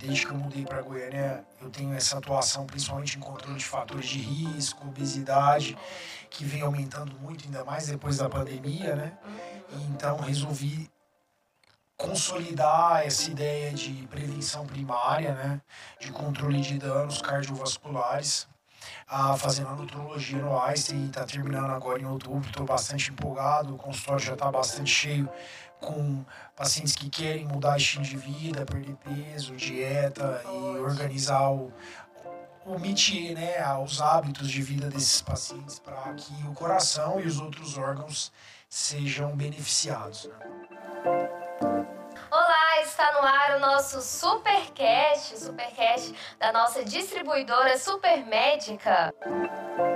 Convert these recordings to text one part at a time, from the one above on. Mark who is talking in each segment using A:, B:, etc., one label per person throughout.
A: Desde que eu mudei para Goiânia, eu tenho essa atuação principalmente em controle de fatores de risco, obesidade, que vem aumentando muito, ainda mais depois da pandemia, né? Então resolvi consolidar essa ideia de prevenção primária, né? De controle de danos cardiovasculares a fazendo a nutrologia no Einstein, está terminando agora em outubro, estou bastante empolgado, o consultório já está bastante cheio com pacientes que querem mudar estilo de vida, perder peso, dieta e organizar o, o né, os hábitos de vida desses pacientes para que o coração e os outros órgãos sejam beneficiados. Né?
B: Olá, está no ar o nosso Supercast, Supercast da nossa distribuidora Supermédica. O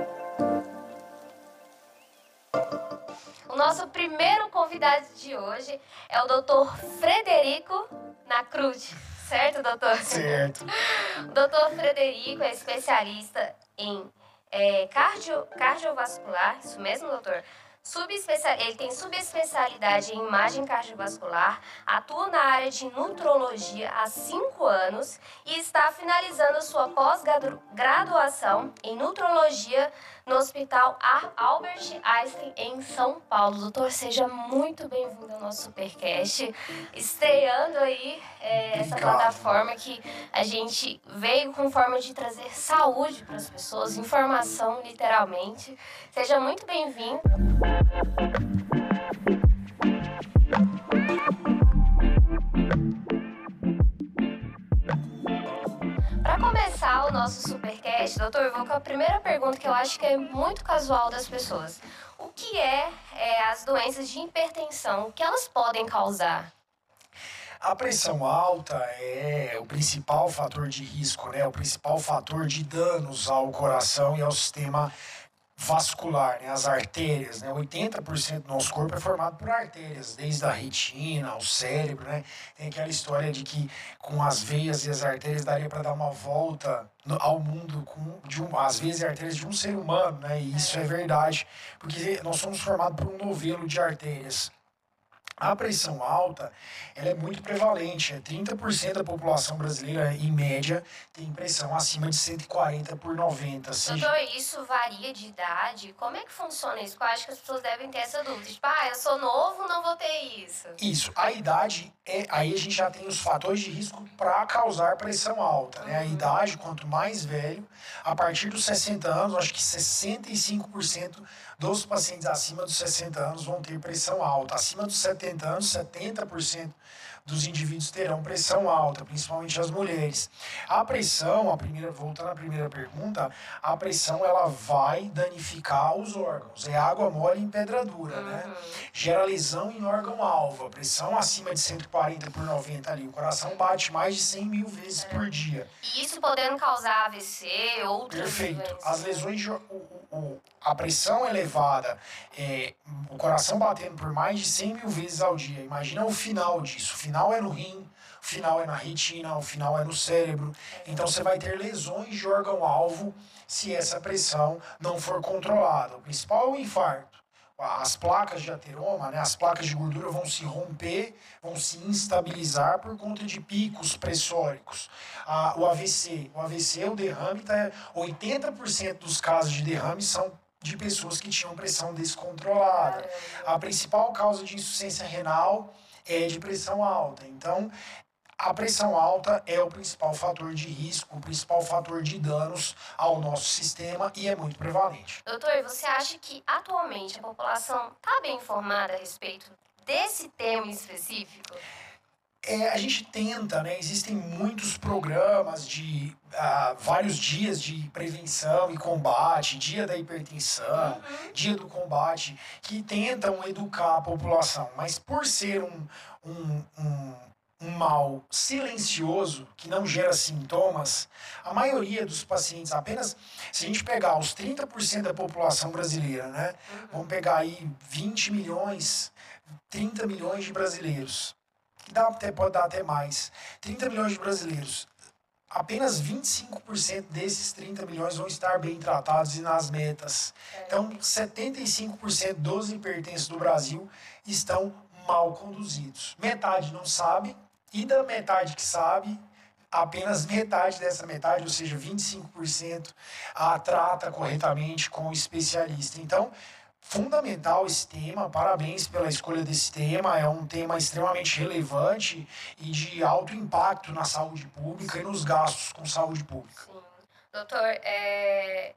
B: nosso primeiro convidado de hoje é o Dr. Frederico Nacruz. Certo, doutor?
A: Certo.
B: o doutor Frederico é especialista em é, cardio, cardiovascular, isso mesmo, doutor? Ele tem subespecialidade em imagem cardiovascular, atua na área de nutrologia há cinco anos e está finalizando sua pós-graduação em nutrologia no Hospital Albert Einstein, em São Paulo. Doutor, seja muito bem-vindo ao nosso Supercast, estreando aí é, essa plataforma que a gente veio com forma de trazer saúde para as pessoas, informação, literalmente. Seja muito bem-vindo. Para começar o nosso supercast, doutor, eu vou com a primeira pergunta que eu acho que é muito casual das pessoas. O que é, é as doenças de hipertensão? O que elas podem causar?
A: A pressão alta é o principal fator de risco, né? O principal fator de danos ao coração e ao sistema vascular, né? as artérias, né? 80% do nosso corpo é formado por artérias, desde a retina ao cérebro, né? Tem aquela história de que com as veias e as artérias daria para dar uma volta no, ao mundo com de um, as veias e artérias de um ser humano, né? E isso é verdade, porque nós somos formados por um novelo de artérias. A pressão alta ela é muito prevalente. É 30% da população brasileira, em média, tem pressão acima de 140 por 90.
B: Seja... Doutor, isso varia de idade? Como é que funciona isso? Eu acho que as pessoas devem ter essa dúvida. Tipo, ah, eu sou novo, não vou ter isso.
A: Isso. A idade, é aí a gente já tem os fatores de risco para causar pressão alta. Né? A uhum. idade, quanto mais velho, a partir dos 60 anos, acho que 65% dos pacientes acima dos 60 anos vão ter pressão alta. Acima dos 70 anos, 70% dos indivíduos terão pressão alta, principalmente as mulheres. A pressão, a primeira, voltando à primeira pergunta, a pressão ela vai danificar os órgãos. É água mole em pedra dura, né? uhum. né? Gera lesão em órgão-alvo. A pressão acima de 140 por 90 ali. O coração bate mais de 100 mil vezes é. por dia.
B: E isso podendo causar AVC, outras
A: Perfeito. Doenças. As lesões, de, o, a pressão elevada, é, o coração batendo por mais de 100 mil vezes ao dia. Imagina o final disso. O final final é no rim, o final é na retina, o final é no cérebro. Então você vai ter lesões de órgão-alvo se essa pressão não for controlada. O principal é o infarto. As placas de ateroma, né, as placas de gordura vão se romper, vão se instabilizar por conta de picos pressóricos. Ah, o AVC, o AVC, o derrame, tá, 80% dos casos de derrame são de pessoas que tinham pressão descontrolada. A principal causa de insuficiência renal é de pressão alta. Então, a pressão alta é o principal fator de risco, o principal fator de danos ao nosso sistema e é muito prevalente.
B: Doutor, você acha que atualmente a população está bem informada a respeito desse tema específico?
A: É, a gente tenta, né? Existem muitos programas de uh, vários dias de prevenção e combate, dia da hipertensão, uhum. dia do combate, que tentam educar a população. Mas por ser um, um, um, um mal silencioso, que não gera sintomas, a maioria dos pacientes, apenas se a gente pegar os 30% da população brasileira, né? Uhum. Vamos pegar aí 20 milhões, 30 milhões de brasileiros dá até, pode dar até mais. 30 milhões de brasileiros. Apenas 25% desses 30 milhões vão estar bem tratados e nas metas. Então, 75% dos hipertensos do Brasil estão mal conduzidos. Metade não sabe, e da metade que sabe, apenas metade dessa metade, ou seja, 25%, a trata corretamente com o especialista. Então, fundamental esse tema, parabéns pela escolha desse tema, é um tema extremamente relevante e de alto impacto na saúde pública e nos gastos com saúde pública.
B: Sim. Doutor, é...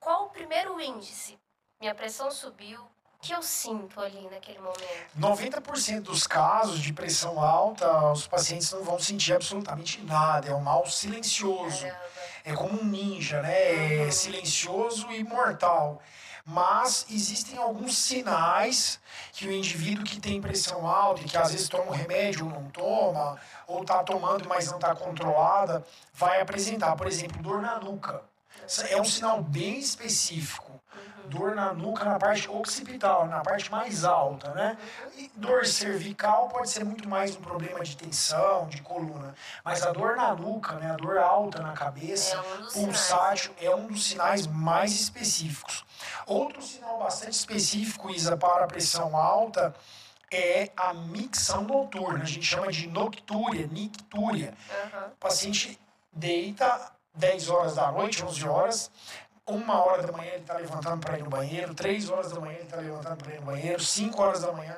B: qual o primeiro índice? Minha pressão subiu, que eu sinto ali naquele momento?
A: 90% dos casos de pressão alta, os pacientes não vão sentir absolutamente nada, é um mal silencioso.
B: Caramba.
A: É como um ninja, né? É silencioso e mortal mas existem alguns sinais que o indivíduo que tem pressão alta e que às vezes toma um remédio ou não toma, ou está tomando mas não está controlada, vai apresentar, por exemplo, dor na nuca. É um sinal bem específico. Dor na nuca na parte occipital, na parte mais alta, né? E dor cervical pode ser muito mais um problema de tensão, de coluna. Mas a dor na nuca, né? A dor alta na cabeça,
B: É um
A: pulsátil, é um dos sinais mais específicos. Outro sinal bastante específico, Isa, para a pressão alta é a micção noturna. A gente chama de noctúria, nictúria.
B: Aham.
A: O paciente deita 10 horas da noite, 11 horas, uma hora da manhã ele está levantando para ir no banheiro, três horas da manhã ele está levantando para ir no banheiro, 5 horas da manhã.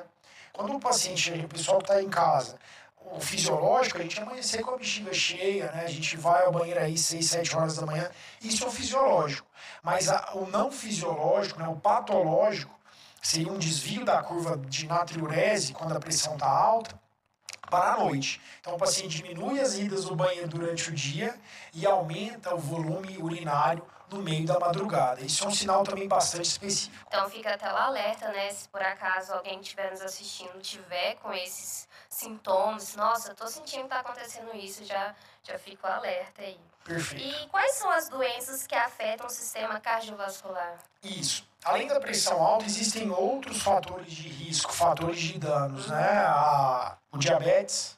A: Quando o paciente o pessoal que está em casa, o fisiológico, a gente amanhecer com a bexiga cheia, né? A gente vai ao banheiro aí 6, 7 horas da manhã, isso é o fisiológico. Mas a- o não fisiológico, né? o patológico, seria um desvio da curva de natriurese quando a pressão está alta, para a noite. Então, o paciente diminui as idas no banheiro durante o dia e aumenta o volume urinário no meio da madrugada. Isso é um sinal também bastante específico.
B: Então fica a tela alerta, né? Se por acaso alguém estiver nos assistindo tiver com esses sintomas, nossa, eu tô sentindo que tá acontecendo isso, já, já fico alerta aí.
A: Perfeito.
B: E quais são as doenças que afetam o sistema cardiovascular?
A: Isso. Além da pressão alta, existem outros fatores de risco, fatores de danos, né? A- o diabetes,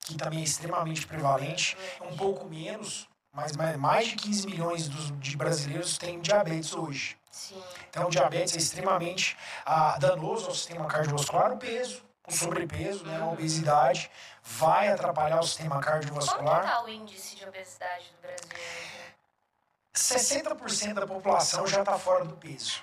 A: que também é extremamente prevalente, um pouco menos, mas mais- mais de 15 milhões dos, de brasileiros têm diabetes hoje.
B: Sim.
A: Então, o diabetes é extremamente ah, danoso ao sistema cardiovascular. O peso, o sobrepeso, né, a obesidade, vai atrapalhar o sistema cardiovascular.
B: tá o índice de obesidade do Brasil?
A: 60% da população já está fora do peso.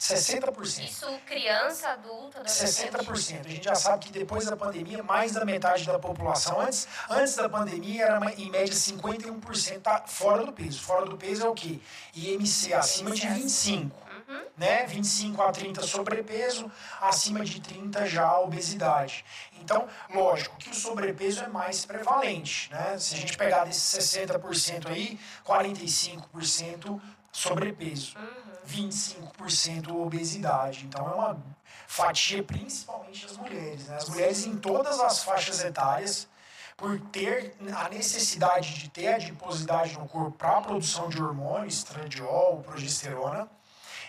B: Caramba.
A: 60%.
B: Isso criança, adulta, adolescente?
A: 60%. A gente já sabe que depois da pandemia, mais da metade da população, antes, antes da pandemia, era em média 51% tá fora do peso. Fora do peso é o quê? IMC acima de 25.
B: Uhum.
A: Né? 25 a 30 sobrepeso, acima de 30 já obesidade. Então, lógico que o sobrepeso é mais prevalente, né? Se a gente pegar desses 60% aí, 45% sobrepeso.
B: Uhum.
A: 25% obesidade. Então é uma fatia principalmente das mulheres. Né? As mulheres em todas as faixas etárias, por ter a necessidade de ter adiposidade no corpo para a produção de hormônios, estradiol, progesterona,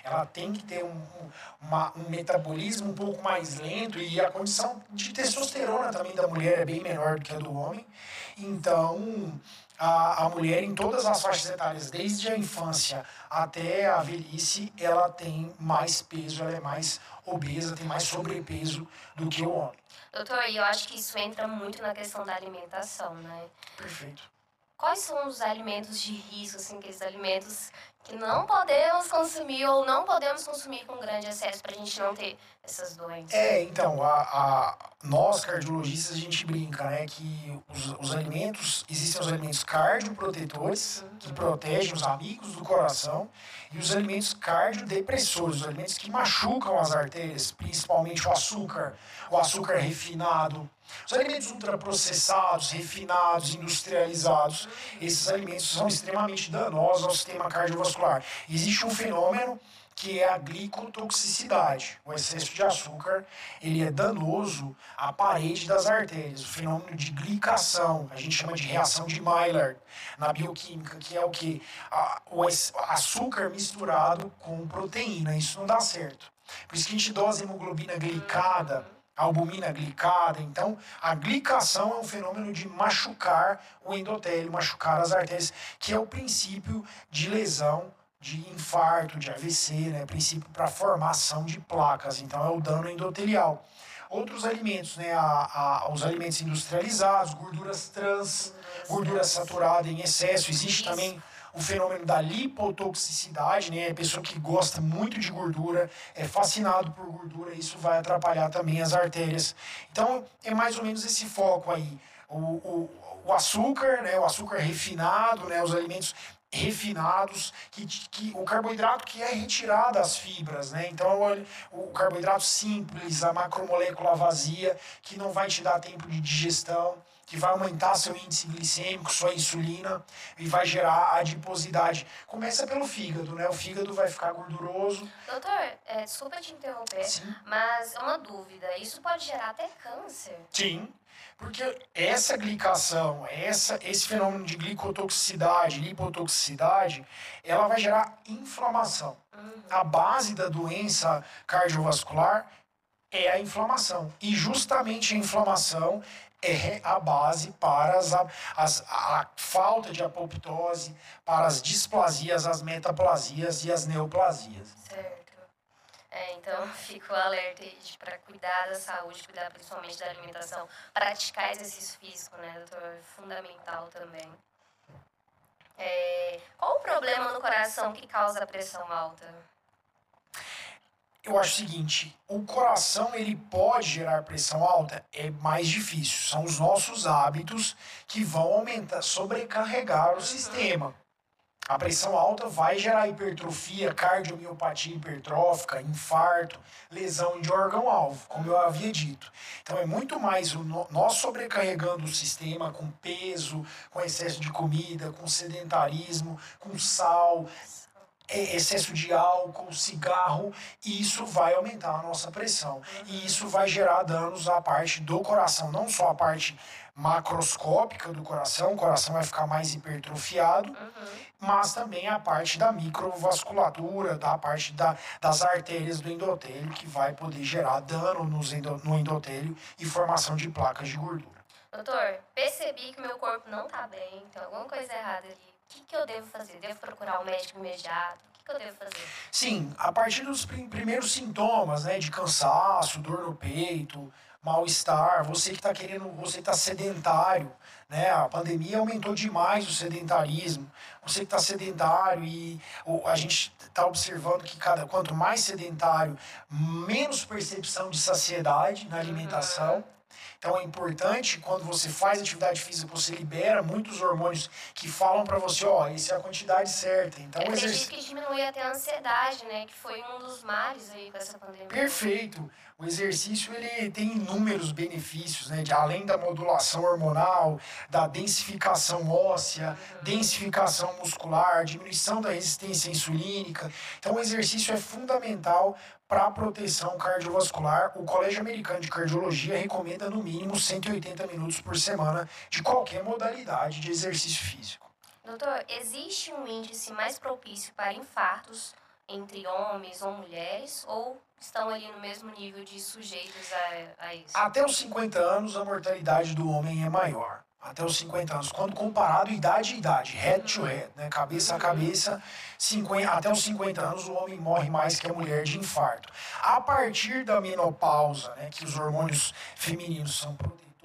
A: ela tem que ter um- uma- um metabolismo um pouco mais lento e a condição de testosterona também da mulher é bem menor do que a do homem. Então, a, a mulher em todas as faixas etárias, desde a infância até a velhice, ela tem mais peso, ela é mais obesa, tem mais sobrepeso do que o homem.
B: Doutor, e eu acho que isso entra muito na questão da alimentação, né?
A: Perfeito.
B: Quais são os alimentos de risco, assim, aqueles alimentos que não podemos consumir ou não podemos consumir com grande excesso para a gente não ter essas doenças?
A: É, então, a, a- nós cardiologistas a gente brinca, né, que os, os alimentos, existem os alimentos cardioprotetores, que protegem os amigos do coração, e os alimentos cardiodepressores, os alimentos que machucam as artérias, principalmente o açúcar, o açúcar refinado, os alimentos ultraprocessados, refinados, industrializados, esses alimentos são extremamente danosos ao sistema cardiovascular. Existe um fenômeno que é a glicotoxicidade. O excesso de açúcar, ele é danoso à parede das artérias. O fenômeno de glicação, a gente chama de reação de Maillard na bioquímica, que é o que? o açúcar misturado com proteína. Isso não dá certo. Por isso que a gente dose hemoglobina glicada, albumina glicada. Então, a glicação é um fenômeno de machucar o endotélio, machucar as artérias, que é o princípio de lesão de infarto, de AVC, né? princípio para formação de placas. Então, é o dano endotelial. outros alimentos, né? A, a, os alimentos industrializados, gorduras trans, gordura saturada em excesso. Existe também o fenômeno da lipotoxicidade, né? A pessoa que gosta muito de gordura, é fascinado por gordura, isso vai atrapalhar também as artérias. Então, é mais ou menos esse foco aí. O, o, o açúcar, né? O açúcar refinado, né? Os alimentos refinados, que, que o carboidrato que é retirado das fibras, né? Então o, o carboidrato simples, a macromolécula vazia, que não vai te dar tempo de digestão, que vai aumentar seu índice glicêmico, sua insulina e vai gerar adiposidade. Começa pelo fígado, né? O fígado vai ficar gorduroso.
B: Doutor, é, desculpa te interromper, Sim. mas é uma dúvida. Isso pode gerar até câncer?
A: Sim. Porque essa glicação, essa, esse fenômeno de glicotoxicidade, lipotoxicidade, ela vai gerar inflamação. Uhum. A base da doença cardiovascular é a inflamação. E justamente a inflamação é a base para as, as, a falta de apoptose, para as displasias, as metaplasias e as neoplasias.
B: Certo. É, então, fico alerta para cuidar da saúde, cuidar principalmente da alimentação. Praticar exercício físico, né, doutor? É fundamental também. É, qual o problema no coração que causa pressão alta?
A: Eu acho o seguinte, o coração ele pode gerar pressão alta, é mais difícil. São os nossos hábitos que vão aumentar, sobrecarregar o uhum. sistema. A pressão alta vai gerar hipertrofia, cardiomiopatia hipertrófica, infarto, lesão de órgão-alvo, como eu havia dito. Então é muito mais o no, nós sobrecarregando o sistema com peso, com excesso de comida, com sedentarismo, com sal, é, excesso de álcool, cigarro, e isso vai aumentar a nossa pressão. E isso vai gerar danos à parte do coração, não só a parte macroscópica do coração, o coração vai ficar mais hipertrofiado, uhum. mas também a parte da microvasculatura, da parte da, das artérias do endotélio, que vai poder gerar dano nos endo, no endotélio e formação de placas de gordura.
B: Doutor, percebi que meu corpo não está bem, tem alguma coisa errada ali. O que, que eu devo fazer? Devo procurar um médico imediato? O que, que eu devo fazer?
A: Sim, a partir dos primeiros sintomas, né, de cansaço, dor no peito, mal-estar, você que está querendo, você está sedentário, né? A pandemia aumentou demais o sedentarismo. Você que está sedentário e a gente está observando que cada quanto mais sedentário, menos percepção de saciedade na alimentação. Uhum. Então é importante quando você faz atividade física, você libera muitos hormônios que falam para você, ó, essa é a quantidade certa. Então
B: Eu exerc... que diminui até a ansiedade, né, que foi um dos males aí com essa pandemia.
A: Perfeito. O exercício ele tem inúmeros benefícios, né, de além da modulação hormonal, da densificação óssea, densificação muscular, diminuição da resistência insulínica. Então o exercício é fundamental para a proteção cardiovascular, o Colégio Americano de Cardiologia recomenda no mínimo 180 minutos por semana de qualquer modalidade de exercício físico.
B: Doutor, existe um índice mais propício para infartos entre homens ou mulheres ou estão ali no mesmo nível de sujeitos a, a isso?
A: Até os 50 anos a mortalidade do homem é maior até os 50 anos, quando comparado idade a idade, head to head, né, cabeça a cabeça, 50, até os 50 anos o homem morre mais que a mulher de infarto. A partir da menopausa, né, que os hormônios femininos são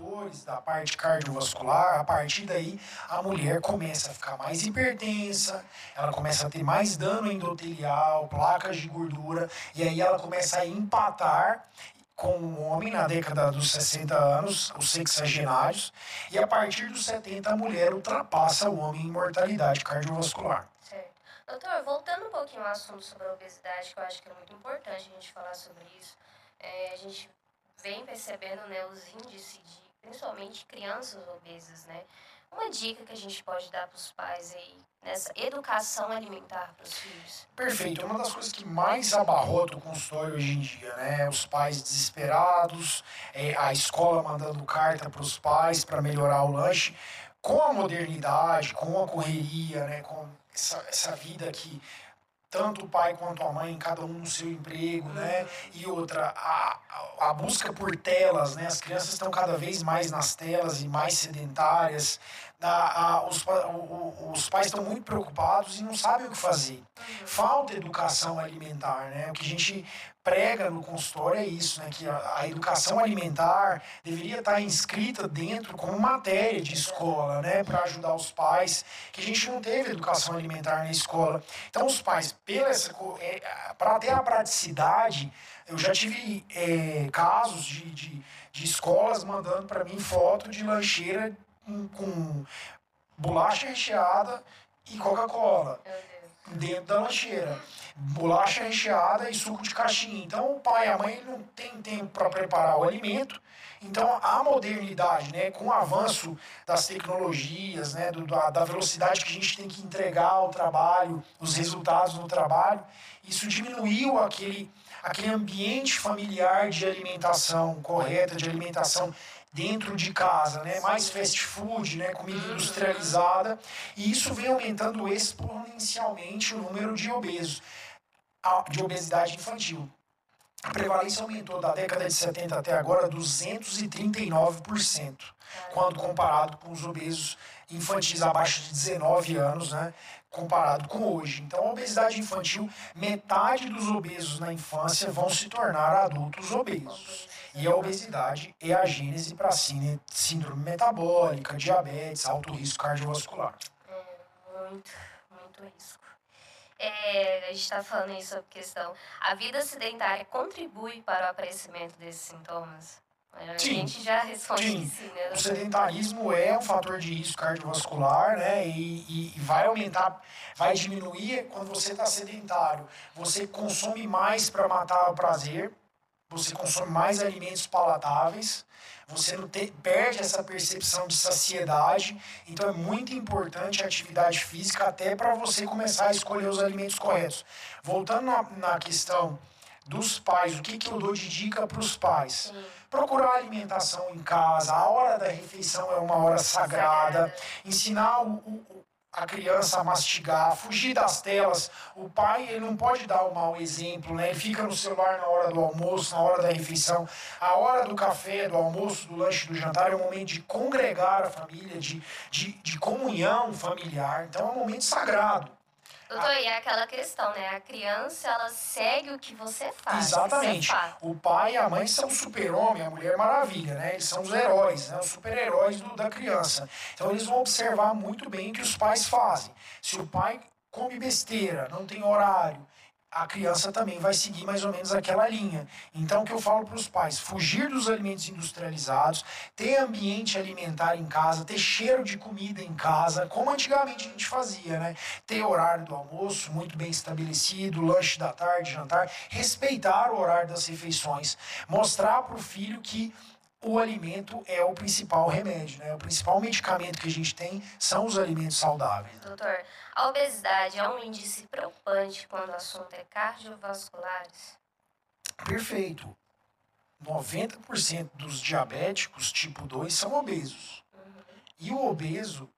A: protetores da parte cardiovascular, a partir daí a mulher começa a ficar mais hipertensa, ela começa a ter mais dano endotelial, placas de gordura, e aí ela começa a empatar com o homem na década dos 60 anos, os sexagenários, e a partir dos 70 a mulher ultrapassa o homem em mortalidade cardiovascular.
B: Certo. Doutor, voltando um pouquinho ao assunto sobre a obesidade, que eu acho que é muito importante a gente falar sobre isso, é, a gente vem percebendo né, os índices de, principalmente, crianças obesas, né? Uma dica que a gente pode dar para os pais aí nessa educação alimentar para os filhos?
A: Perfeito. Uma das coisas que mais abarrota o consultório hoje em dia, né? Os pais desesperados, é, a escola mandando carta para os pais para melhorar o lanche. Com a modernidade, com a correria, né? Com essa, essa vida que tanto o pai quanto a mãe, cada um no seu emprego, né? E outra, a, a busca por telas, né? As crianças estão cada vez mais nas telas e mais sedentárias. A, a, os, o, os pais estão muito preocupados e não sabem o que fazer. Falta educação alimentar, né? O que a gente prega no consultório é isso, né? Que a, a, educação alimentar deveria estar inscrita dentro como matéria de escola, né? Para ajudar os pais, que a gente não teve educação alimentar na escola. Então os pais, essa, é, para ter a praticidade, eu já tive é, casos de, de, de escolas mandando para mim foto de lancheira com, com bolacha recheada e Coca-Cola dentro da lancheira. Bolacha recheada e suco de caixinha. Então o pai e a mãe não tem tempo para preparar o alimento. Então a modernidade, né, com o avanço das tecnologias, né, do, da, da velocidade que a gente tem que entregar ao trabalho, os resultados no trabalho, isso diminuiu aquele, aquele ambiente familiar de alimentação correta, de alimentação dentro de casa, né? Mais fast food, né? Comida industrializada. E isso vem aumentando exponencialmente o número de obesos, de obesidade infantil. A prevalência aumentou da década de 70 até agora 239%, quando comparado com os obesos infantis abaixo de 19 anos, né? comparado com hoje. Então, a obesidade infantil, metade dos obesos na infância vão se tornar adultos obesos. E a obesidade é a gênese para síndrome metabólica, diabetes, alto risco cardiovascular.
B: É, muito, muito risco. É, a gente está falando aí sobre questão. A vida sedentária contribui para o aparecimento desses sintomas? A sim, gente já responde sim. Sim, né?
A: O sedentarismo é um fator de risco cardiovascular, né? E, e vai aumentar, vai diminuir quando você está sedentário. Você consome mais para matar o prazer, você consome mais alimentos palatáveis, você não perde essa percepção de saciedade. Então é muito importante a atividade física até para você começar a escolher os alimentos corretos. Voltando na, na questão dos pais, o que, que eu dou de dica para os pais? Procurar alimentação em casa, a hora da refeição é uma hora sagrada, ensinar o, o, a criança a mastigar, fugir das telas. O pai ele não pode dar o um mau exemplo, né? Ele fica no celular na hora do almoço, na hora da refeição. A hora do café, do almoço, do lanche, do jantar é um momento de congregar a família, de, de, de comunhão familiar. Então é um momento sagrado.
B: Doutor, e é aquela questão, né? A criança, ela segue o que você faz.
A: Exatamente. O pai e a mãe são super-homem, a mulher maravilha, né? Eles são os heróis, né? os super-heróis da criança. Então eles vão observar muito bem o que os pais fazem. Se o pai come besteira, não tem horário, a criança também vai seguir mais ou menos aquela linha. Então, o que eu falo para os pais? Fugir dos alimentos industrializados, ter ambiente alimentar em casa, ter cheiro de comida em casa, como antigamente a gente fazia, né? Ter horário do almoço muito bem estabelecido, lanche da tarde, jantar, respeitar o horário das refeições, mostrar para o filho que o alimento é o principal remédio, né? O principal medicamento que a gente tem são os alimentos saudáveis.
B: Doutor, a obesidade é um índice preocupante quando o assunto é cardiovasculares?
A: Perfeito. 90% dos diabéticos tipo 2 são obesos. Uhum. E o obeso,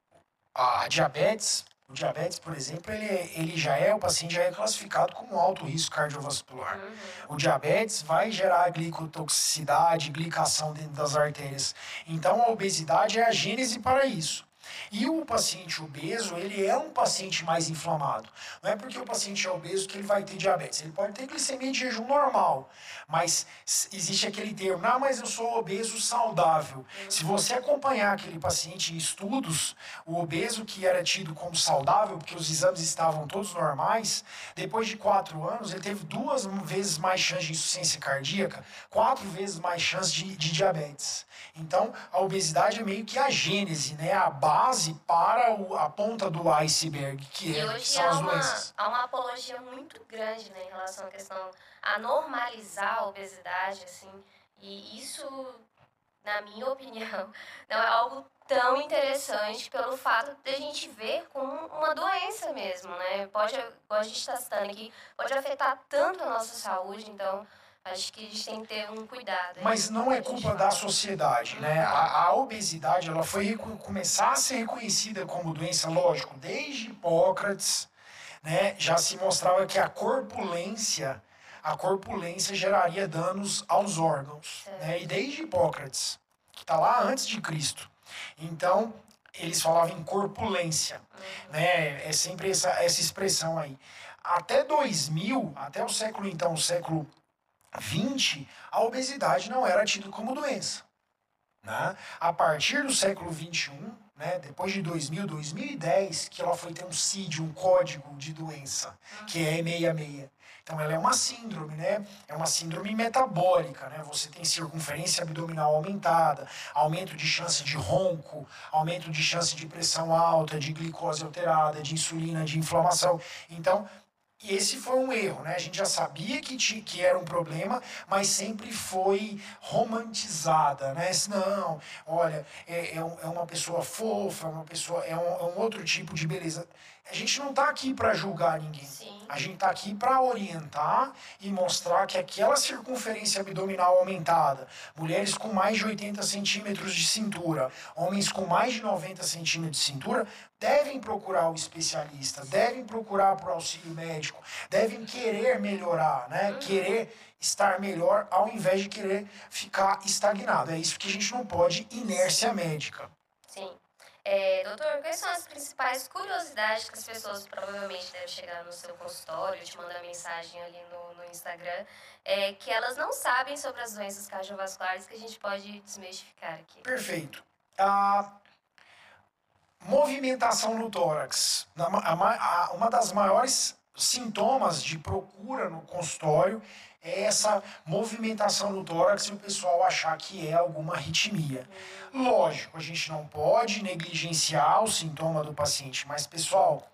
A: a diabetes, o diabetes, por exemplo, ele, é, ele já é, o paciente já é classificado como alto risco cardiovascular. Uhum. O diabetes vai gerar glicotoxicidade, glicação dentro das artérias. Então, a obesidade é a gênese para isso. E o paciente obeso, ele é um paciente mais inflamado. Não é porque o paciente é obeso que ele vai ter diabetes. Ele pode ter glicemia de jejum normal, mas existe aquele termo, ah, mas eu sou obeso saudável. Se você acompanhar aquele paciente em estudos, o obeso que era tido como saudável, porque os exames estavam todos normais, depois de quatro anos, ele teve duas vezes mais chance de insuficiência cardíaca, quatro vezes mais chance de, de diabetes. Então, a obesidade é meio que a gênese, né? A base para o, a ponta do iceberg, que, é, que são as doenças.
B: Há uma apologia muito grande né, em relação à questão a normalizar a obesidade, assim, e isso, na minha opinião, não é algo tão interessante pelo fato de a gente ver como uma doença mesmo, né? Pode, como a gente está citando aqui, pode afetar tanto a nossa saúde, então acho que a gente tem que ter um cuidado.
A: Mas não é culpa da sociedade, né? A, a, obesidade, ela foi começar a ser reconhecida como doença, lógico, desde Hipócrates, né? Já se mostrava que a corpulência a corpulência geraria danos aos órgãos. Né? E desde Hipócrates, que está lá antes de Cristo. Então, eles falavam em corpulência, né? É sempre essa, essa expressão aí. Até 2000, até o século então, o século 20, a obesidade não era tida como doença. Né? A partir do século 21, né, depois de 2000, 2010, que ela foi ter um CID, um código de doença, que é E66. Então ela é uma síndrome, né? É uma síndrome metabólica, né? Você tem circunferência abdominal aumentada, aumento de chance de ronco, aumento de chance de pressão alta, de glicose alterada, de insulina, de inflamação. Então, e esse foi um erro, né? A gente já sabia que, tinha, que era um problema, mas sempre foi romantizada, né? Não, olha, é, é, é uma pessoa fofa, é uma pessoa, é um, é um outro tipo de beleza. A gente não está aqui para julgar ninguém.
B: Sim.
A: A gente está aqui para orientar e mostrar que aquela circunferência abdominal aumentada, mulheres com mais de 80 centímetros de cintura, homens com mais de 90 centímetros de cintura, devem procurar o especialista, devem procurar o auxílio médico, devem querer melhorar, né? Uhum. Querer estar melhor ao invés de querer ficar estagnado. É isso que a gente não pode, inércia médica.
B: Sim. É, doutor, quais são as principais curiosidades que as pessoas provavelmente devem chegar no seu consultório, te mandar mensagem ali no, no Instagram, é, que elas não sabem sobre as doenças cardiovasculares que a gente pode desmistificar aqui?
A: Perfeito. A movimentação no tórax. Uma das maiores sintomas de procura no consultório é essa movimentação no tórax e o pessoal achar que é alguma arritmia. Lógico, a gente não pode negligenciar o sintoma do paciente, mas pessoal,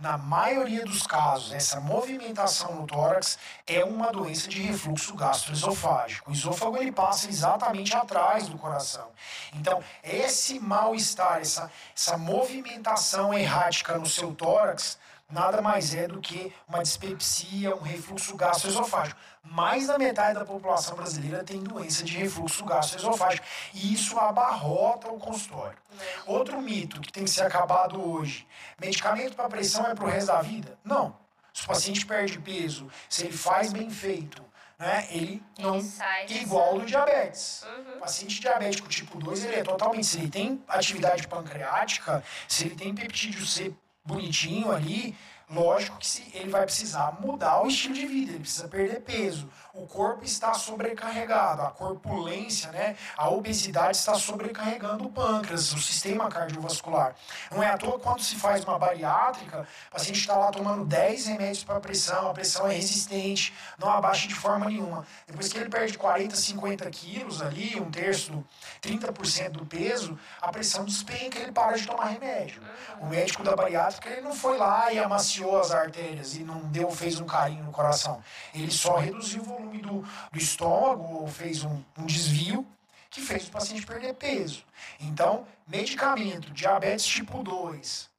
A: na maioria dos casos, essa movimentação no tórax é uma doença de refluxo gastroesofágico. O esôfago ele passa exatamente atrás do coração. Então, esse mal-estar, essa, essa movimentação errática no seu tórax, nada mais é do que uma dispepsia, um refluxo gastroesofágico. Mais da metade da população brasileira tem doença de refluxo gastroesofágico e isso abarrota o consultório. Outro mito que tem que ser acabado hoje: medicamento para pressão é para o resto da vida? Não. Se o paciente perde peso, se ele faz bem feito, né, ele não
B: ele
A: igual do diabetes. Uhum. O paciente diabético tipo 2, ele é totalmente, se ele tem atividade pancreática, se ele tem peptídeo C bonitinho ali, lógico que se ele vai precisar mudar o estilo de vida, ele precisa perder peso. O corpo está sobrecarregado, a corpulência, né, a obesidade está sobrecarregando o pâncreas, o sistema cardiovascular. Não é à toa quando se faz uma bariátrica, o paciente está lá tomando 10 remédios para pressão, a pressão é resistente, não abaixa de forma nenhuma. Depois que ele perde 40, 50 quilos ali, um terço, 30% do peso, a pressão despenca ele para de tomar remédio. O médico da bariátrica ele não foi lá e amaciou as artérias e não deu, fez um carinho no coração. Ele só reduziu o volume do, do estômago ou fez um, um desvio que fez o paciente perder peso. Então, medicamento, diabetes tipo 2,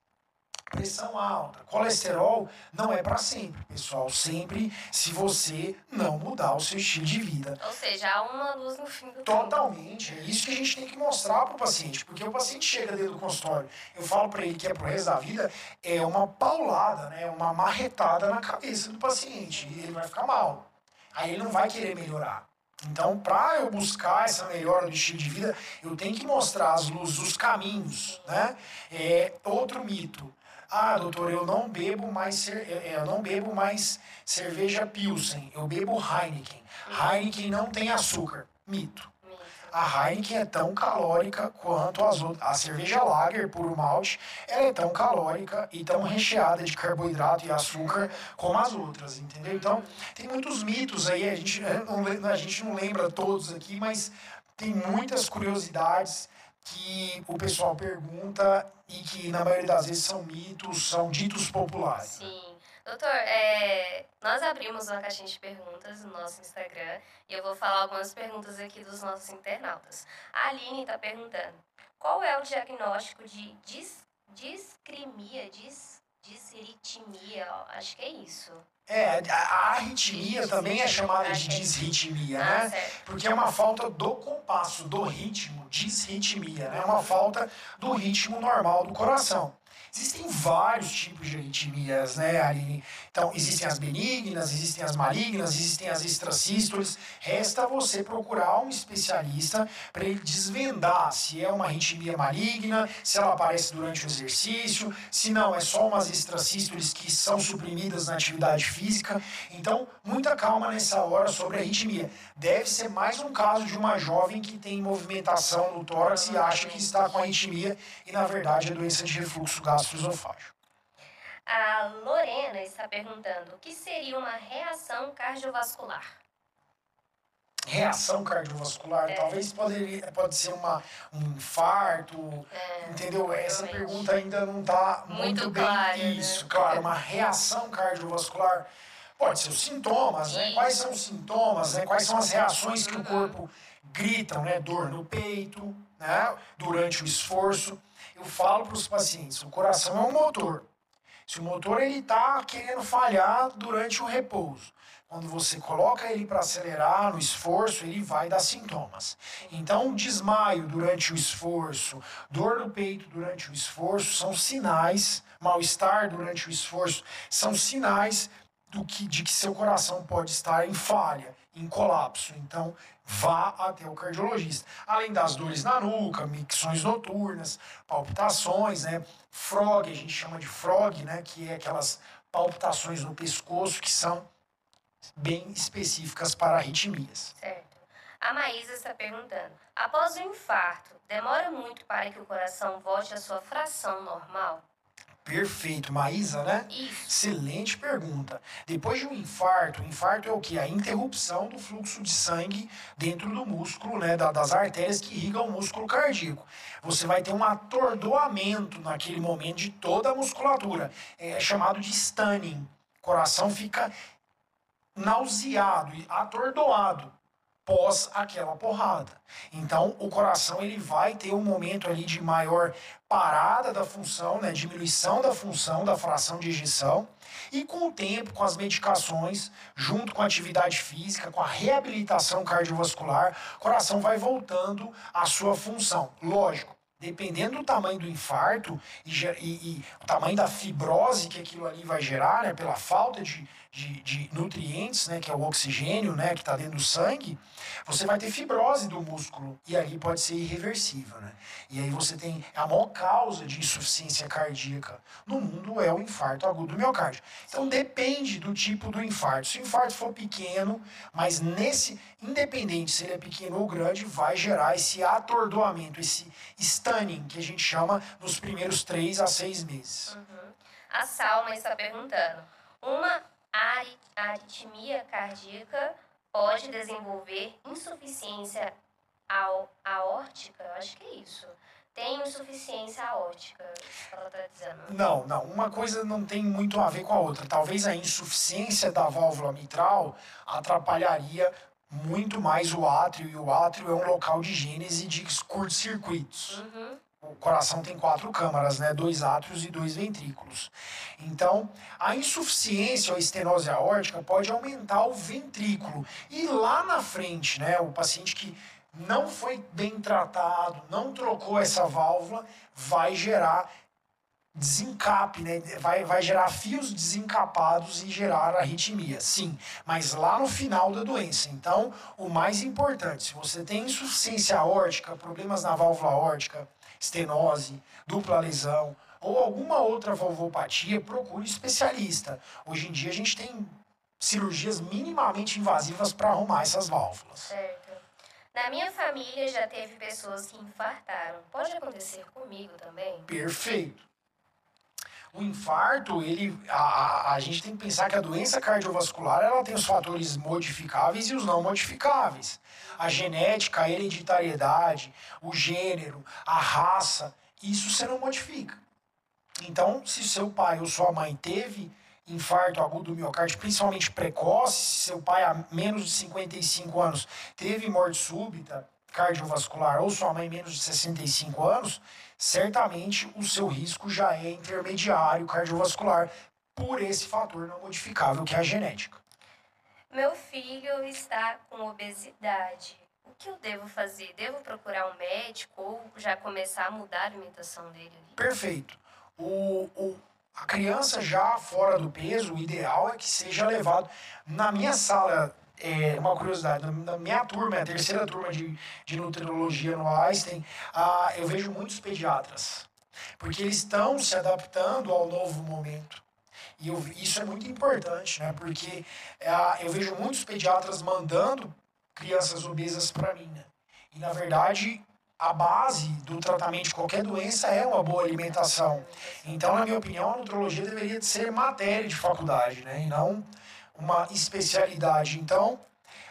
A: pressão alta, colesterol não é para sempre, pessoal. Sempre se você não mudar o seu estilo de vida.
B: Ou seja, há uma luz no fim do
A: Totalmente. É isso que a gente tem que mostrar para o paciente, porque o paciente chega dentro do consultório, eu falo para ele que é pro resto da vida, é uma paulada, né? Uma marretada na cabeça do paciente. E ele vai ficar mal. Aí ele não vai querer melhorar. Então, para eu buscar essa melhora do estilo de vida, eu tenho que mostrar as luzes, os caminhos, né? É outro mito. Ah, doutor, eu não bebo mais cer eu não bebo mais cerveja Pilsen, eu bebo Heineken. Heineken não tem açúcar. Mito. A Heineken é tão calórica quanto as outras. A cerveja Lager puro malte, ela é tão calórica e tão recheada de carboidrato e açúcar como as outras, entendeu? Então, tem muitos mitos aí, a gente não, a gente não lembra todos aqui, mas tem muitas curiosidades que o pessoal pergunta e que na maioria das vezes são mitos, são ditos populares.
B: Sim. Doutor, é, nós abrimos uma caixinha de perguntas no nosso Instagram e eu vou falar algumas perguntas aqui dos nossos internautas. A Aline está perguntando, qual é o diagnóstico de dis, discrimia, dis, disritmia? Acho que é isso.
A: É, a arritmia também é chamada de disritmia, né?
B: Ah,
A: Porque é uma falta do compasso, do ritmo, disritmia, né? É uma falta do ritmo normal do coração. Existem vários tipos de arritmias, né, Aline? Então, existem as benignas, existem as malignas, existem as extrasístoles. Resta você procurar um especialista para ele desvendar se é uma arritmia maligna, se ela aparece durante o exercício, se não, é só umas extrasístoles que são suprimidas na atividade física. Então, muita calma nessa hora sobre a arritmia. Deve ser mais um caso de uma jovem que tem movimentação no tórax e acha que está com arritmia e, na verdade, é doença de refluxo gástrico gastroesofágeo.
B: A Lorena está perguntando: o que seria uma reação cardiovascular?
A: Reação cardiovascular, é. talvez poderia, pode ser uma, um infarto, é, entendeu? Essa pergunta ainda não está muito, muito, bem clara, né? isso. Né? Claro, uma reação cardiovascular pode ser os sintomas, né? Quais são os sintomas, né? Quais são as reações que o corpo gritam, né? Dor no peito, né? Durante o esforço eu falo para os pacientes, o coração é um motor. Se o motor ele está querendo falhar durante o repouso, quando você coloca ele para acelerar no esforço, ele vai dar sintomas. Então, desmaio durante o esforço, dor no peito durante o esforço são sinais, mal-estar durante o esforço são sinais do que, de que seu coração pode estar em falha, em colapso. Então, vá até o cardiologista. Além das dores na nuca, micções noturnas, palpitações, né? Frog, a gente chama de frog, né? Que é aquelas palpitações no pescoço que são bem específicas para arritmias.
B: Certo. A Maísa está perguntando: após o infarto, demora muito para que o coração volte à sua fração normal?
A: Perfeito, Maísa, né?
B: Isso.
A: Excelente pergunta. Depois de um infarto, o infarto é o que? A interrupção do fluxo de sangue dentro do músculo, né? das artérias que irrigam o músculo cardíaco. Você vai ter um atordoamento naquele momento de toda a musculatura. É chamado de stunning. O coração fica nauseado e atordoado pós aquela porrada. Então, o coração ele vai ter um momento ali de maior parada da função, né, diminuição da função da fração de ejeção, e com o tempo, com as medicações, junto com a atividade física, com a reabilitação cardiovascular, o coração vai voltando à sua função. Lógico, dependendo do tamanho do infarto e, e, e, o tamanho da fibrose que aquilo ali vai gerar, né, pela falta de, de, de nutrientes, né, que é o oxigênio, né, que está dentro do sangue, você vai ter fibrose do músculo e aí pode ser irreversível, né? E aí você tem a maior causa de insuficiência cardíaca no mundo é o infarto agudo do miocárdio. Então depende do tipo do infarto. Se o infarto for pequeno, mas nesse, independente se ele é pequeno ou grande, vai gerar esse atordoamento, esse stunning que a gente chama nos primeiros três a seis meses.
B: Uhum. A Salma está perguntando: uma aritmia cardíaca pode desenvolver insuficiência aórtica, eu acho que é isso. Tem insuficiência aórtica, ela está dizendo.
A: Não, não. Uma coisa não tem muito a ver com a outra. Talvez a insuficiência da válvula mitral atrapalharia muito mais o átrio, e o átrio é um local de gênese de curtos-circuitos. Uhum o coração tem quatro câmaras, né? Dois átrios e dois ventrículos. Então, a insuficiência ou estenose aórtica pode aumentar o ventrículo. E lá na frente, né? O paciente que não foi bem tratado, não trocou essa válvula, vai gerar desencape, né? Vai, vai gerar fios desencapados e gerar arritmia, sim, mas lá no final da doença. Então, o mais importante, se você tem insuficiência aórtica, problemas na válvula aórtica, estenose, dupla lesão ou alguma outra valvopatia, procure especialista. Hoje em dia a gente tem cirurgias minimamente invasivas para arrumar essas válvulas.
B: Certo. Na minha família já teve pessoas que infartaram. Pode acontecer comigo também?
A: Perfeito. O infarto, ele, a, a gente tem que pensar que a doença cardiovascular ela tem os fatores modificáveis e os não modificáveis a genética, a hereditariedade, o gênero, a raça, isso você não modifica. Então, se seu pai ou sua mãe teve infarto agudo do miocárdio, principalmente precoce, se seu pai há menos de 55 anos teve morte súbita cardiovascular ou sua mãe menos de 65 anos, certamente o seu risco já é intermediário cardiovascular por esse fator não modificável que é a genética.
B: Meu filho está com obesidade. O que eu devo fazer? Devo procurar um médico ou já começar a mudar a alimentação dele?
A: Perfeito. o, o, a criança já fora do peso, o ideal é que seja levado. Na minha sala, é, uma curiosidade, na minha turma, a terceira turma de, de nutrologia no Einstein, ah, eu vejo muitos pediatras, porque eles estão se adaptando ao novo momento. E eu, isso é muito importante, né? Porque ah, eu vejo muitos pediatras mandando crianças obesas para mim, né? E na verdade, a base do tratamento de qualquer doença é uma boa alimentação. Então, na minha opinião, a nutrologia deveria ser matéria de faculdade, né? E não uma especialidade. Então,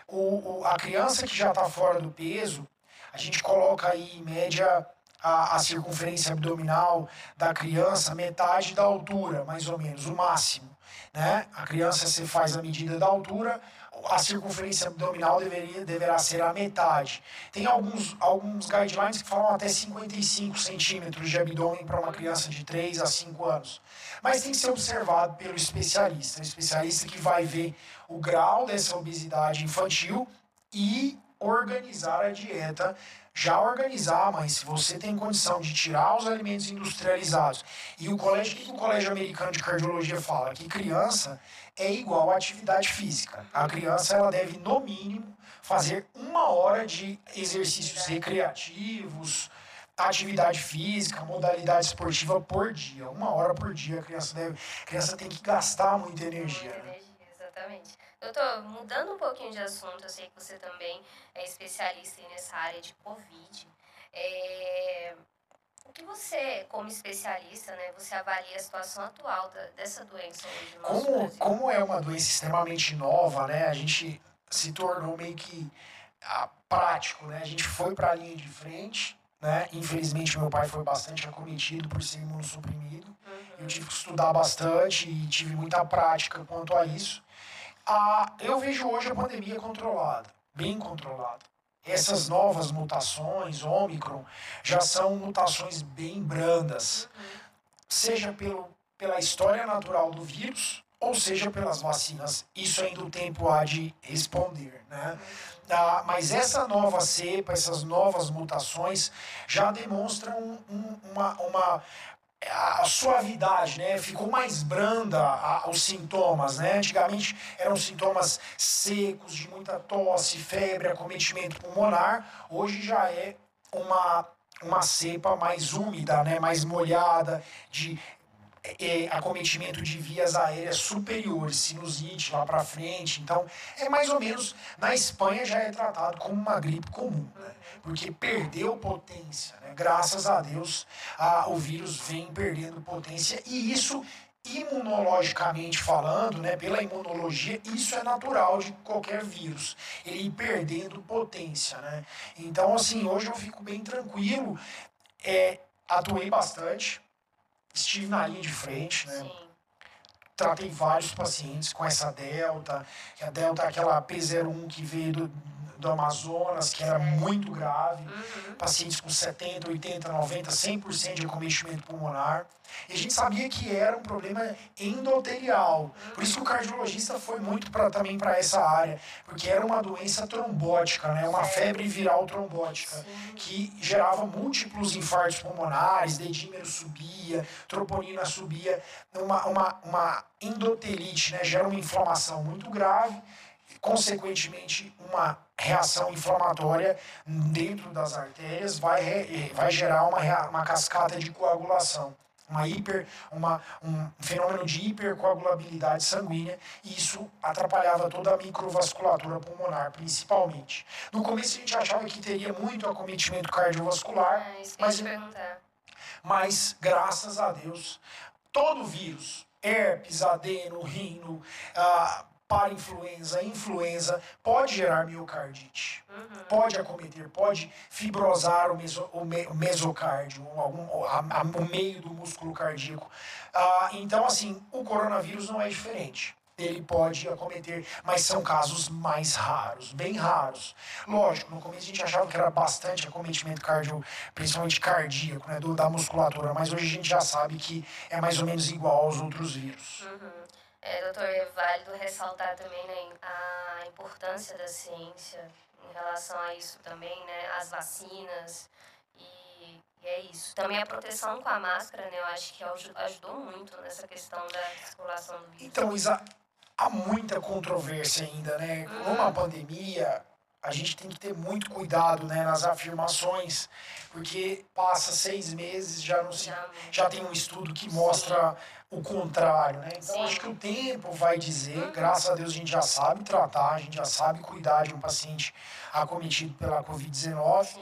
A: o, o a criança que já está fora do peso, a gente coloca aí, em média, a, a circunferência abdominal da criança metade da altura, mais ou menos, o máximo. Né? A criança se faz a medida da altura, a circunferência abdominal deveria, deverá ser a metade. Tem alguns, alguns guidelines que falam até 55 centímetros de abdômen para uma criança de 3 a 5 anos. Mas tem que ser observado pelo especialista, o especialista que vai ver o grau dessa obesidade infantil e organizar a dieta já organizar, mas se você tem condição de tirar os alimentos industrializados. E o colégio, que o Colégio Americano de Cardiologia fala? Que criança é igual à atividade física. A criança ela deve, no mínimo, fazer uma hora de exercícios recreativos, atividade física, modalidade esportiva por dia. Uma hora por dia a criança deve. A criança tem que gastar muita energia.
B: Muita energia, exatamente. Doutor, mudando um pouquinho de assunto, eu sei que você também é especialista nessa área de Covid. É... O que você, como especialista, né, você avalia a situação atual da, dessa doença hoje no
A: como, Brasil? Como é uma doença extremamente nova, né, a gente se tornou meio que ah, prático, né? A gente foi para a linha de frente, né? Infelizmente meu pai foi bastante acometido por ser imunossuprimido. Uhum. Eu tive que estudar bastante e tive muita prática quanto a isso. Ah, eu vejo hoje a pandemia controlada, bem controlada. Essas novas mutações, Ômicron, já são mutações bem brandas, seja pelo, pela história natural do vírus, ou seja pelas vacinas. Isso ainda o tempo há de responder, né? Ah, mas essa nova cepa, essas novas mutações já demonstram um, uma, uma a suavidade, né? Ficou mais branda a, os sintomas, né? Antigamente eram sintomas secos, de muita tosse, febre, acometimento pulmonar. Hoje já é uma uma cepa mais úmida, né? Mais molhada, de é, acometimento de vias aéreas superiores, sinusite lá para frente. Então, é mais ou menos, na Espanha já é tratado como uma gripe comum, né? porque perdeu potência. Né? Graças a Deus, a, o vírus vem perdendo potência e isso imunologicamente falando, né, pela imunologia, isso é natural de qualquer vírus, ele ir perdendo potência, né? Então, assim, hoje eu fico bem tranquilo, é, atuei bastante, estive na linha de frente, né? Sim. Tratei vários pacientes com essa delta, que a delta é aquela P01 que veio do, do Amazonas, que era muito grave, uhum. pacientes com 70, 80, 90, 100% de acometimento pulmonar. E a gente sabia que era um problema endotelial. Por isso que o cardiologista foi muito pra, também para essa área, porque era uma doença trombótica, né? uma febre viral trombótica, que gerava múltiplos infartos pulmonares, dedímero subia, troponina subia, uma, uma, uma endotelite, né? gera uma inflamação muito grave consequentemente, uma reação inflamatória dentro das artérias vai, vai gerar uma, uma cascata de coagulação. Uma hiper, uma, um fenômeno de hipercoagulabilidade sanguínea, e isso atrapalhava toda a microvasculatura pulmonar, principalmente. No começo a gente achava que teria muito acometimento cardiovascular,
B: é,
A: mas,
B: mas
A: graças a Deus, todo vírus, herpes, adeno, rino, ah, para influenza, influenza pode gerar miocardite, uhum. pode acometer, pode fibrosar o, meso, o, me, o mesocárdio, algum, a, a, o meio do músculo cardíaco. Ah, então, assim, o coronavírus não é diferente. Ele pode acometer, mas são casos mais raros, bem raros. Lógico, no começo a gente achava que era bastante acometimento cardio, principalmente cardíaco, né, do, da musculatura, mas hoje a gente já sabe que é mais ou menos igual aos outros vírus.
B: Uhum. É, doutor, é válido ressaltar também né, a importância da ciência em relação a isso também, né, as vacinas e E é isso. Também a proteção com a máscara, né? Eu acho que ajudou muito nessa questão da circulação do vírus.
A: Então, Isa, há muita controvérsia ainda, né? Com uma pandemia, a gente tem que ter muito cuidado né, nas afirmações, porque passa seis meses, já, não se, já tem um estudo que mostra o contrário, né? Então, Sim. acho que o tempo vai dizer, uhum. graças a Deus a gente já sabe tratar, a gente já sabe cuidar de um paciente acometido pela Covid-19,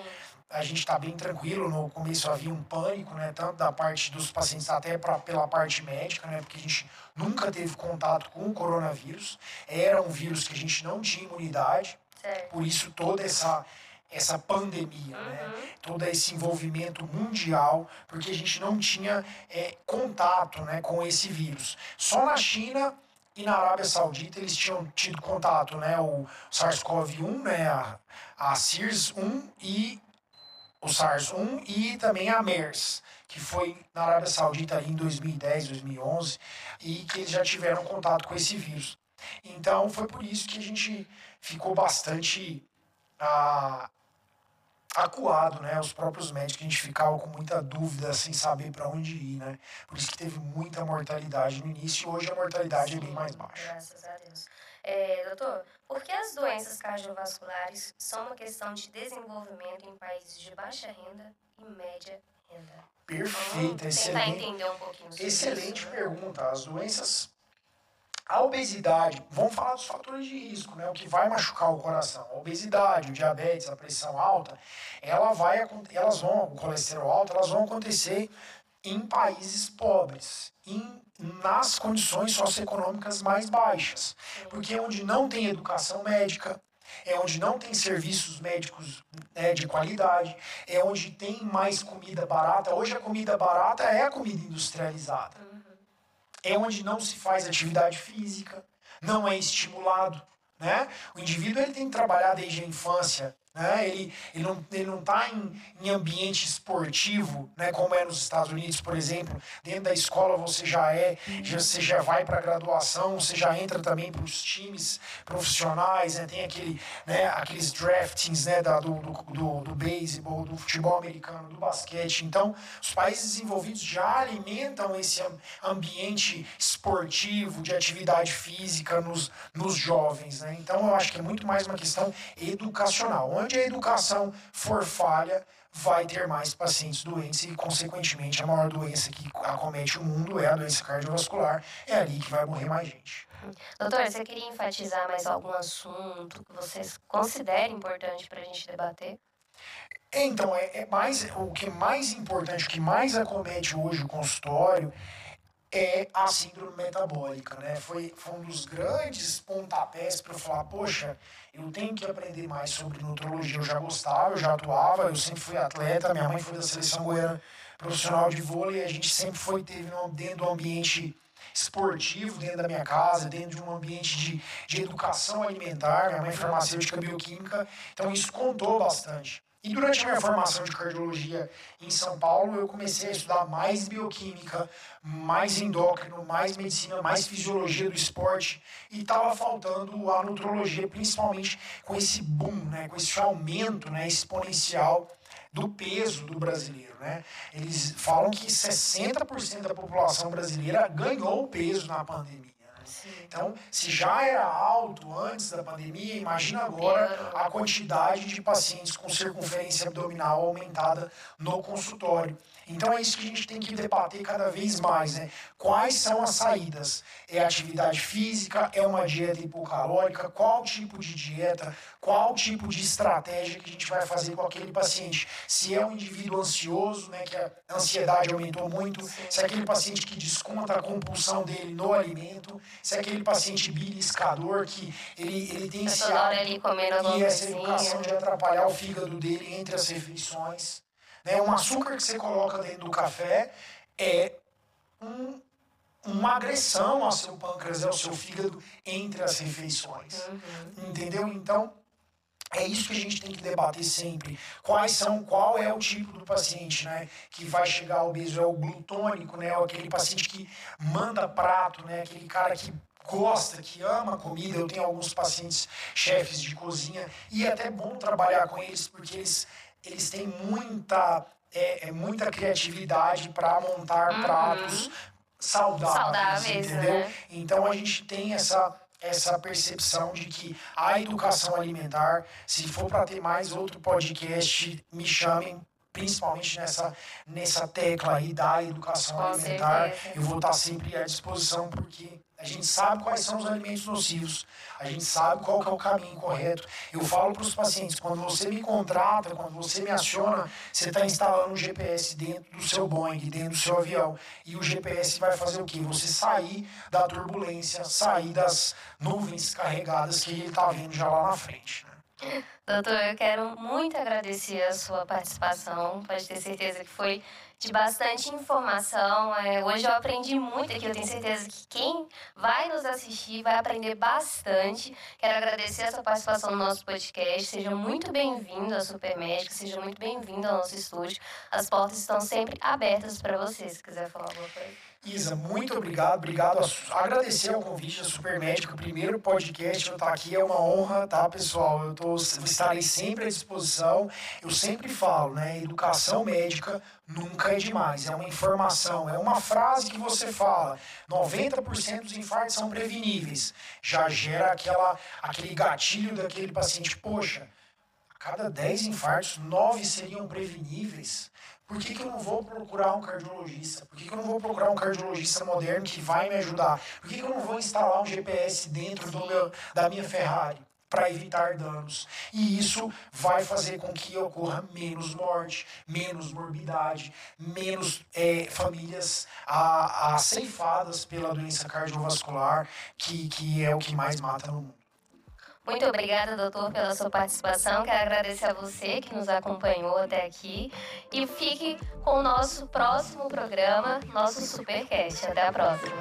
A: a gente está bem tranquilo. No começo havia um pânico, né, tanto da parte dos pacientes até pra, pela parte médica, né, porque a gente nunca teve contato com o coronavírus. Era um vírus que a gente não tinha imunidade, certo. por isso toda essa essa pandemia, né, uhum. né? todo esse envolvimento mundial, porque a gente não tinha é, contato né, com esse vírus. Só na China e na Arábia Saudita eles tinham tido contato, né? O SARS-CoV-1, né? A, a SIRS-1 e o SARS-1 e também a MERS, que foi na Arábia Saudita ali em 2010, 2011, e que eles já tiveram contato com esse vírus. Então foi por isso que a gente ficou bastante ah, acuado, né? Os próprios médicos, a gente ficava com muita dúvida, sem saber para onde ir, né? Por isso que teve muita mortalidade no início e hoje a mortalidade Sim, é bem mais baixa.
B: Graças a Deus. É, doutor, por que as doenças cardiovasculares são uma questão de desenvolvimento em países de baixa renda e média renda?
A: Perfeito, excelente.
B: entender um pouquinho sobre
A: Excelente
B: isso,
A: né? pergunta. As doenças. A obesidade, vamos falar dos fatores de risco, né? O que vai machucar o coração. A obesidade, o diabetes, a pressão alta, ela vai, elas vão, o colesterol alto, elas vão acontecer em países pobres, em nas condições socioeconômicas mais baixas. Porque é onde não tem educação médica, é onde não tem serviços médicos né, de qualidade, é onde tem mais comida barata. Hoje a comida barata é a comida industrializada. É onde não se faz atividade física, não é estimulado. Né? O indivíduo ele tem que trabalhar desde a infância né? Ele, ele não está ele não tá em, em ambiente esportivo, né? como é nos Estados Unidos, por exemplo. Dentro da escola você já é, já, você já vai para a graduação, você já entra também para os times profissionais, né? tem aquele, né? aqueles draftings né? da, do, do, do, do beisebol, do futebol americano, do basquete. Então, os países desenvolvidos já alimentam esse ambiente esportivo, de atividade física nos, nos jovens. Né? Então, eu acho que é muito mais uma questão educacional onde a educação for falha, vai ter mais pacientes doentes e, consequentemente, a maior doença que acomete o mundo é a doença cardiovascular. É ali que vai morrer mais gente.
B: Doutor, você queria enfatizar mais algum assunto que vocês considerem importante para a gente debater?
A: Então, é, é, mais, o que mais importante, o que mais acomete hoje o consultório é a síndrome metabólica, né? Foi, foi um dos grandes pontapés para eu falar, poxa, eu tenho que aprender mais sobre nutrologia. Eu já gostava, eu já atuava, eu sempre fui atleta, minha mãe foi da seleção goiana profissional de vôlei, a gente sempre foi teve dentro do ambiente esportivo dentro da minha casa, dentro de um ambiente de, de educação alimentar, minha mãe é farmacêutica bioquímica, então isso contou bastante. E durante a minha formação de cardiologia em São Paulo, eu comecei a estudar mais bioquímica, mais endócrino, mais medicina, mais fisiologia do esporte e estava faltando a nutrologia, principalmente com esse boom, né, com esse aumento né, exponencial do peso do brasileiro. Né? Eles falam que 60% da população brasileira ganhou peso na pandemia. Então, se já era alto antes da pandemia, imagina agora a quantidade de pacientes com circunferência abdominal aumentada no consultório. Então é isso que a gente tem que debater cada vez mais, né? Quais são as saídas? É atividade física? É uma dieta hipocalórica? Qual tipo de dieta? Qual tipo de estratégia que a gente vai fazer com aquele paciente? Se é um indivíduo ansioso, né, que a ansiedade aumentou muito, se é aquele paciente que desconta a compulsão dele no alimento, se é aquele paciente beliscador que ele, ele tem esse
B: hábito
A: e essa educação de atrapalhar o fígado dele entre as refeições. Né? Um açúcar que você coloca dentro do café é um, uma agressão ao seu pâncreas, ao seu fígado entre as refeições. Uhum. Entendeu? Então, é isso que a gente tem que debater sempre. Quais são, qual é o tipo do paciente, né, que vai chegar ao obeso? É o glutônico, né, aquele paciente que manda prato, né, aquele cara que gosta, que ama comida. Eu tenho alguns pacientes chefes de cozinha e é até bom trabalhar com eles porque eles eles têm muita é, é muita criatividade para montar
B: Uhum.
A: pratos saudáveis,
B: Saudáveis,
A: entendeu?
B: né?
A: Então a gente tem essa essa percepção de que a educação alimentar, se for para ter mais outro podcast, me chamem principalmente nessa nessa tecla aí da educação
B: Com
A: alimentar.
B: certeza.
A: Eu vou estar sempre à disposição porque a gente sabe quais são os alimentos nocivos, a gente sabe qual é o caminho correto. Eu falo para os pacientes, quando você me contrata, quando você me aciona, você está instalando um GPS dentro do seu Boeing, dentro do seu avião. E o GPS vai fazer o quê? Você sair da turbulência, sair das nuvens carregadas que ele está vendo já lá na frente. Né?
B: Doutor, eu quero muito agradecer a sua participação. Pode ter certeza que foi de bastante informação. É, hoje eu aprendi muito aqui. Eu tenho certeza que quem vai nos assistir vai aprender bastante. Quero agradecer a sua participação no nosso podcast. Seja muito bem-vindo à Supermédica. Seja muito bem-vindo ao nosso estúdio. As portas estão sempre abertas para você, se quiser falar alguma coisa.
A: Isa, muito obrigado. Obrigado a agradecer ao convite da Supermédica, o primeiro podcast eu estar aqui é uma honra, tá, pessoal? Eu tô, estarei sempre à disposição. Eu sempre falo, né? Educação médica nunca é demais. É uma informação, é uma frase que você fala. 90% dos infartos são preveníveis. Já gera aquela, aquele gatilho daquele paciente, poxa, a cada 10 infartos, 9 seriam preveníveis. Por que, que eu não vou procurar um cardiologista? Por que, que eu não vou procurar um cardiologista moderno que vai me ajudar? Por que, que eu não vou instalar um GPS dentro do meu, da minha Ferrari? Para evitar danos. E isso vai fazer com que ocorra menos morte, menos morbidade, menos eh, famílias a, a ceifadas pela doença cardiovascular, que, que é o que mais mata no mundo.
B: Muito obrigada, doutor, pela sua participação. Quero agradecer a você que nos acompanhou até aqui. E fique com o nosso próximo programa, nosso Supercast. Até a próxima.